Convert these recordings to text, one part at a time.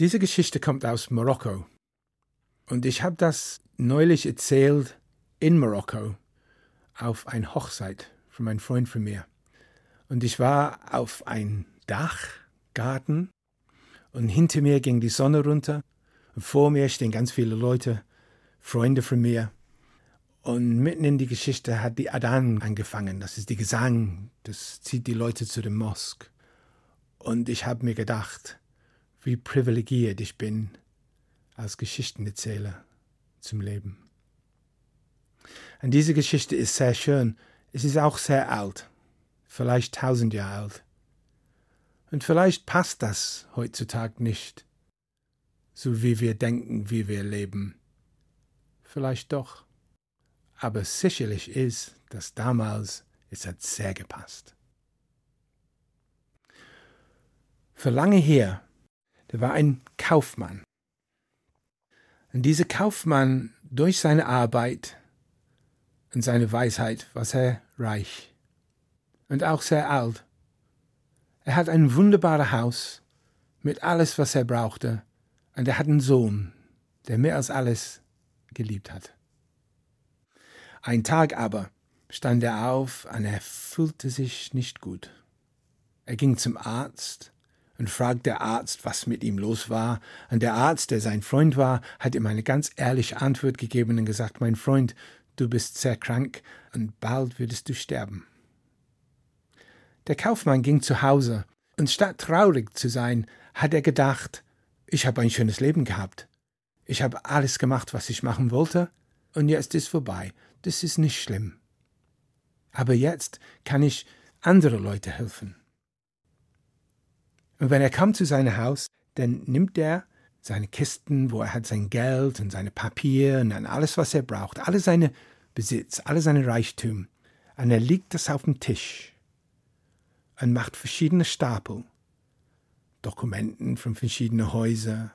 Diese Geschichte kommt aus Marokko. Und ich habe das neulich erzählt in Marokko auf ein Hochzeit von einem Freund von mir. Und ich war auf ein Dachgarten und hinter mir ging die Sonne runter und vor mir stehen ganz viele Leute, Freunde von mir. Und mitten in die Geschichte hat die Adan angefangen. Das ist die Gesang. Das zieht die Leute zu dem Mosk. Und ich habe mir gedacht, wie privilegiert ich bin als Geschichtenerzähler zum Leben. Und diese Geschichte ist sehr schön. Es ist auch sehr alt, vielleicht tausend Jahre alt. Und vielleicht passt das heutzutage nicht, so wie wir denken, wie wir leben. Vielleicht doch. Aber sicherlich ist, dass damals es hat sehr gepasst. Für lange her, da war ein Kaufmann. Und dieser Kaufmann, durch seine Arbeit und seine Weisheit, war sehr reich und auch sehr alt. Er hat ein wunderbares Haus mit alles, was er brauchte, und er hat einen Sohn, der mehr als alles geliebt hat. Ein Tag aber stand er auf und er fühlte sich nicht gut. Er ging zum Arzt und fragte der Arzt, was mit ihm los war, und der Arzt, der sein Freund war, hat ihm eine ganz ehrliche Antwort gegeben und gesagt, mein Freund, du bist sehr krank und bald würdest du sterben. Der Kaufmann ging zu Hause, und statt traurig zu sein, hat er gedacht, ich habe ein schönes Leben gehabt. Ich habe alles gemacht, was ich machen wollte, und jetzt ist vorbei. Das ist nicht schlimm. Aber jetzt kann ich andere Leute helfen. Und wenn er kam zu seinem Haus, dann nimmt er seine Kisten, wo er hat sein Geld und seine Papier und dann alles, was er braucht, alle seine Besitz, alle seine Reichtum, und er legt das auf den Tisch und macht verschiedene Stapel, Dokumenten von verschiedenen Häusern,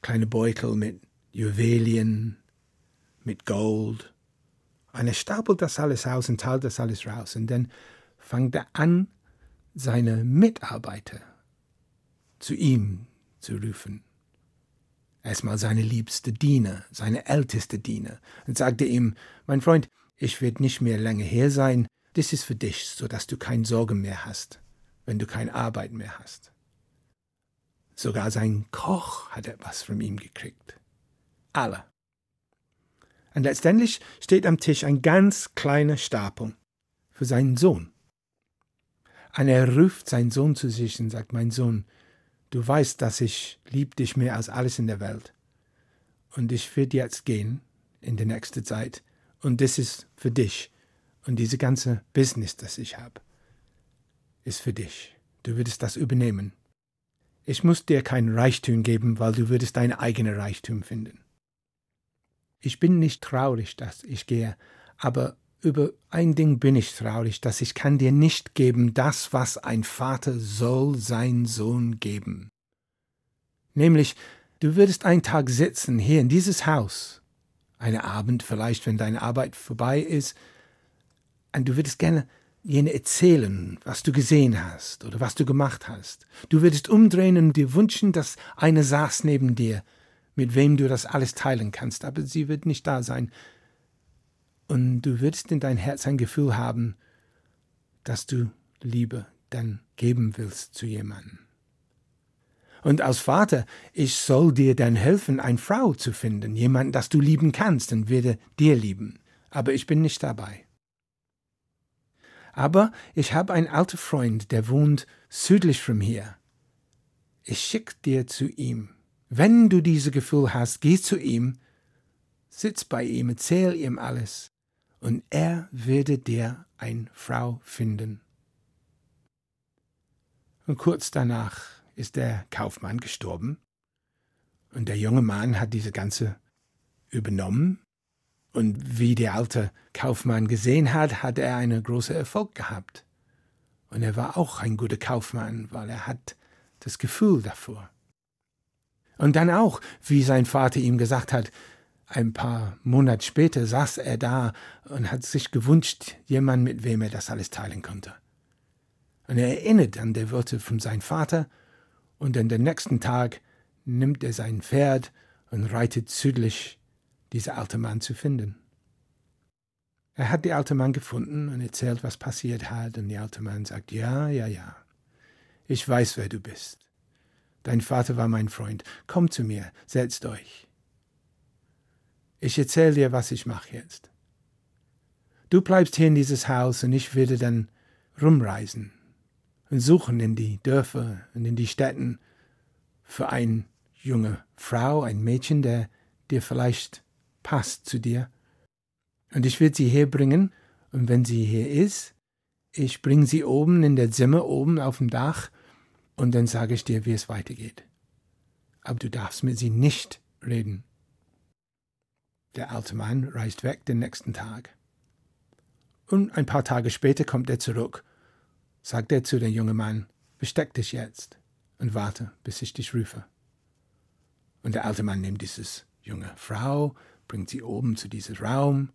kleine Beutel mit Juwelien, mit Gold. Und er stapelt das alles aus und teilt das alles raus. Und dann fängt er an, seine Mitarbeiter zu ihm zu rufen. Erstmal seine liebste Diener, seine älteste Diener, und sagte ihm, mein Freund, ich werde nicht mehr lange hier sein, das ist für dich, so dass du keine Sorgen mehr hast, wenn du keine Arbeit mehr hast. Sogar sein Koch hat etwas von ihm gekriegt. Alle. Und letztendlich steht am Tisch ein ganz kleiner Stapel für seinen Sohn. Und er ruft seinen Sohn zu sich und sagt, mein Sohn, du weißt, dass ich lieb dich mehr als alles in der Welt. Und ich werde jetzt gehen in der nächsten Zeit. Und das ist für dich. Und diese ganze Business, das ich habe, ist für dich. Du würdest das übernehmen. Ich muss dir kein Reichtum geben, weil du würdest dein eigenes Reichtum finden. Ich bin nicht traurig, dass ich gehe, aber über ein Ding bin ich traurig, dass ich kann dir nicht geben das, was ein Vater soll sein Sohn geben. Nämlich, du würdest einen Tag sitzen hier in dieses Haus, einen Abend vielleicht, wenn deine Arbeit vorbei ist, und du würdest gerne jene erzählen, was du gesehen hast oder was du gemacht hast. Du würdest umdrehen und dir wünschen, dass eine saß neben dir, mit wem du das alles teilen kannst, aber sie wird nicht da sein. Und du würdest in dein Herz ein Gefühl haben, dass du Liebe dann geben willst zu jemandem. Und als Vater, ich soll dir dann helfen, eine Frau zu finden, jemanden, das du lieben kannst und werde dir lieben. Aber ich bin nicht dabei. Aber ich habe einen alten Freund, der wohnt südlich von hier. Ich schick dir zu ihm. Wenn du dieses Gefühl hast, geh zu ihm, sitz bei ihm, erzähl ihm alles, und er werde dir eine Frau finden. Und kurz danach ist der Kaufmann gestorben, und der junge Mann hat diese ganze übernommen und wie der alte Kaufmann gesehen hat, hat er einen großen Erfolg gehabt. Und er war auch ein guter Kaufmann, weil er hat das Gefühl davor. Und dann auch, wie sein Vater ihm gesagt hat, ein paar Monate später saß er da und hat sich gewünscht, jemand, mit wem er das alles teilen konnte. Und er erinnert an die Worte von seinem Vater, und an den nächsten Tag nimmt er sein Pferd und reitet südlich, dieser alte Mann zu finden. Er hat die alte Mann gefunden und erzählt, was passiert hat, und der alte Mann sagt, ja, ja, ja, ich weiß, wer du bist. Dein Vater war mein Freund. Komm zu mir, setzt euch. Ich erzähle dir, was ich mache jetzt. Du bleibst hier in dieses Haus und ich werde dann rumreisen und suchen in die Dörfer und in die Städten für eine junge Frau, ein Mädchen, der dir vielleicht passt zu dir. Und ich werde sie herbringen, und wenn sie hier ist, ich bringe sie oben in der Zimmer, oben auf dem Dach, und dann sage ich dir, wie es weitergeht. Aber du darfst mit sie nicht reden. Der alte Mann reist weg den nächsten Tag. Und ein paar Tage später kommt er zurück, sagt er zu dem jungen Mann, besteck dich jetzt und warte, bis ich dich rufe. Und der alte Mann nimmt diese junge Frau, bringt sie oben zu diesem Raum,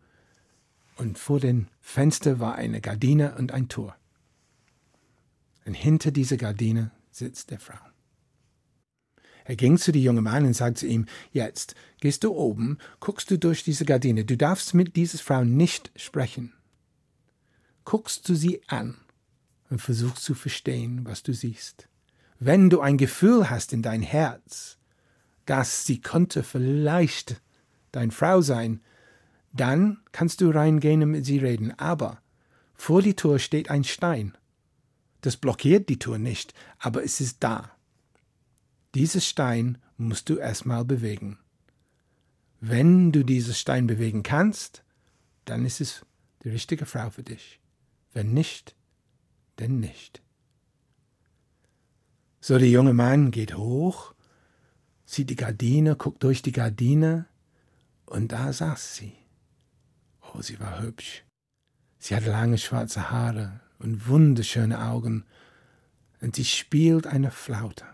und vor dem Fenster war eine Gardine und ein Tor. Und hinter dieser Gardine sitzt der Frau. Er ging zu dem jungen Mann und sagte ihm, jetzt gehst du oben, guckst du durch diese Gardine, du darfst mit dieser Frau nicht sprechen. Guckst du sie an und versuchst zu verstehen, was du siehst. Wenn du ein Gefühl hast in dein Herz, dass sie könnte vielleicht dein Frau sein, dann kannst du reingehen und mit sie reden. Aber vor die Tür steht ein Stein. Das blockiert die Tür nicht, aber es ist da. Dieses Stein musst du erstmal bewegen. Wenn du dieses Stein bewegen kannst, dann ist es die richtige Frau für dich. Wenn nicht, dann nicht. So der junge Mann geht hoch, sieht die Gardine, guckt durch die Gardine, und da saß sie. Oh, sie war hübsch. Sie hatte lange schwarze Haare und wunderschöne Augen, und sie spielt eine Flaute.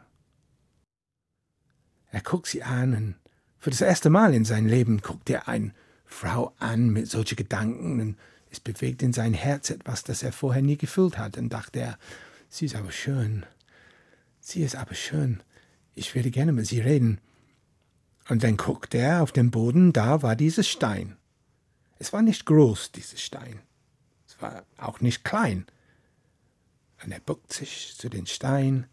Er guckt sie an, und für das erste Mal in seinem Leben guckt er eine Frau an mit solchen Gedanken, und es bewegt in sein Herz etwas, das er vorher nie gefühlt hat, und dachte er, sie ist aber schön, sie ist aber schön, ich würde gerne mit sie reden. Und dann guckt er auf den Boden, da war dieses Stein. Es war nicht groß, dieses Stein. Es war auch nicht klein. Und er bückt sich zu den Stein,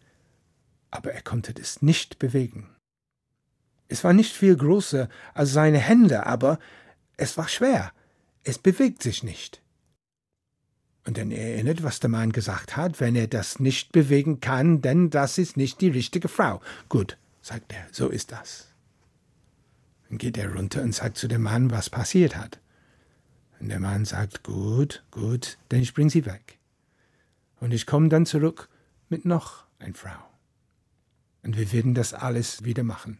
aber er konnte es nicht bewegen. Es war nicht viel größer als seine Hände, aber es war schwer. Es bewegt sich nicht. Und dann erinnert, was der Mann gesagt hat, wenn er das nicht bewegen kann, denn das ist nicht die richtige Frau. Gut, sagt er, so ist das. Dann geht er runter und sagt zu dem Mann, was passiert hat. Und der Mann sagt, gut, gut, dann ich bring sie weg. Und ich komme dann zurück mit noch einer Frau. Und wir werden das alles wieder machen.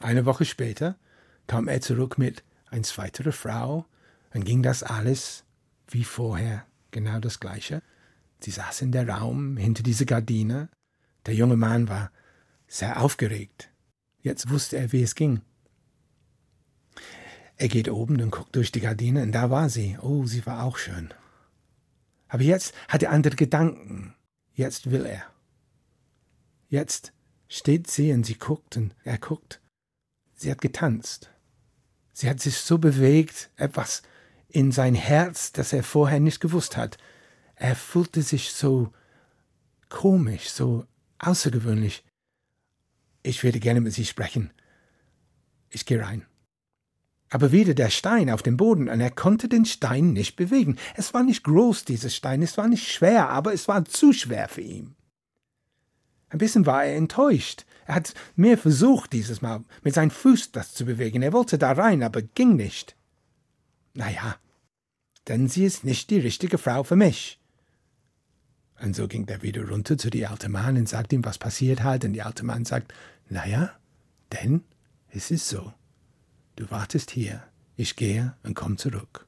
Eine Woche später kam er zurück mit einer zweiten Frau und ging das alles wie vorher, genau das gleiche. Sie saß in der Raum hinter dieser Gardine. Der junge Mann war sehr aufgeregt. Jetzt wusste er, wie es ging. Er geht oben und guckt durch die Gardine, und da war sie. Oh, sie war auch schön. Aber jetzt hat er andere Gedanken. Jetzt will er. Jetzt steht sie und sie guckt und er guckt. Sie hat getanzt. Sie hat sich so bewegt, etwas in sein Herz, das er vorher nicht gewusst hat. Er fühlte sich so komisch, so außergewöhnlich. Ich würde gerne mit Sie sprechen. Ich gehe rein. Aber wieder der Stein auf dem Boden, und er konnte den Stein nicht bewegen. Es war nicht groß, dieser Stein, es war nicht schwer, aber es war zu schwer für ihn. Ein bisschen war er enttäuscht. Er hat mehr versucht dieses Mal, mit seinem Fuß das zu bewegen. Er wollte da rein, aber ging nicht. Na ja, denn sie ist nicht die richtige Frau für mich. Und so ging er wieder runter zu die alte Mann und sagte ihm, was passiert hat. Und die alte Mann sagt, na ja, denn es ist so. Du wartest hier, ich gehe und komm zurück.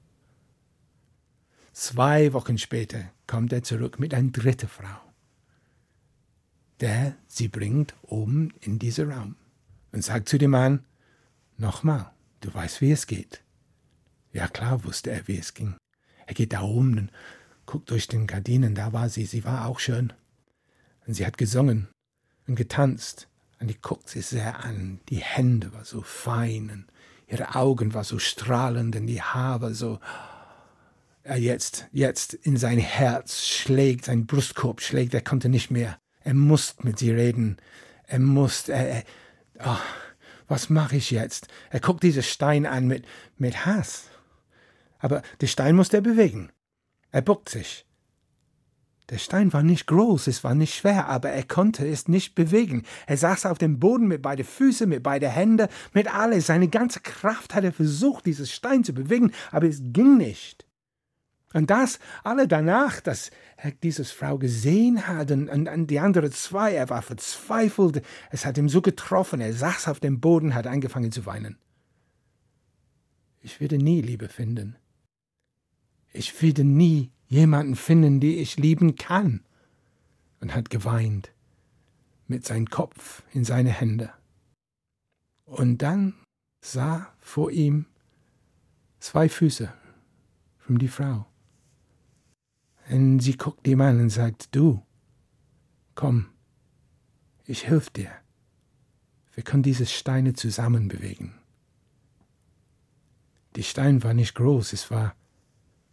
Zwei Wochen später kommt er zurück mit einer dritten Frau der sie bringt oben in diesen Raum und sagt zu dem Mann, nochmal, du weißt, wie es geht. Ja klar wusste er, wie es ging. Er geht da oben und guckt durch den Gardinen, da war sie, sie war auch schön. Und sie hat gesungen und getanzt, Und ich guckte sie sehr an. Die Hände waren so fein und ihre Augen waren so strahlend und die Haare so. Ja, jetzt, jetzt in sein Herz schlägt, sein Brustkorb schlägt, er konnte nicht mehr. Er musste mit sie reden. Er musste, er, er oh, was mache ich jetzt? Er guckt diesen Stein an mit, mit Hass. Aber der Stein musste er bewegen. Er buckt sich. Der Stein war nicht groß, es war nicht schwer, aber er konnte es nicht bewegen. Er saß auf dem Boden mit beide Füße, mit beide Hände, mit alles. Seine ganze Kraft hat er versucht, dieses Stein zu bewegen, aber es ging nicht. Und das alle danach, dass er diese Frau gesehen hat und, und, und die anderen zwei, er war verzweifelt, es hat ihm so getroffen, er saß auf dem Boden, hat angefangen zu weinen. Ich werde nie Liebe finden. Ich werde nie jemanden finden, die ich lieben kann. Und hat geweint, mit seinem Kopf in seine Hände. Und dann sah vor ihm zwei Füße von die Frau. Und sie guckt ihm an und sagt, du, komm, ich hilf dir. Wir können diese Steine zusammen bewegen. Die Stein war nicht groß, es war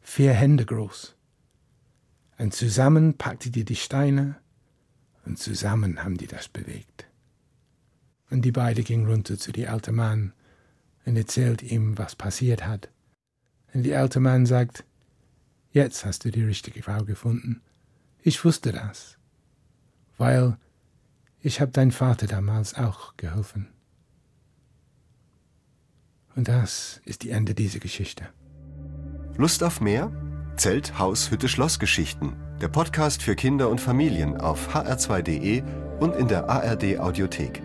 vier Hände groß. Und zusammen packte die die Steine und zusammen haben die das bewegt. Und die beiden gingen runter zu dem alten Mann und erzählt ihm, was passiert hat. Und der alte Mann sagt, jetzt hast du die richtige Frau gefunden. Ich wusste das, weil ich habe dein Vater damals auch geholfen. Und das ist die Ende dieser Geschichte. Lust auf mehr? Zelt, Haus, Hütte, Schlossgeschichten. Der Podcast für Kinder und Familien auf hr2.de und in der ARD Audiothek.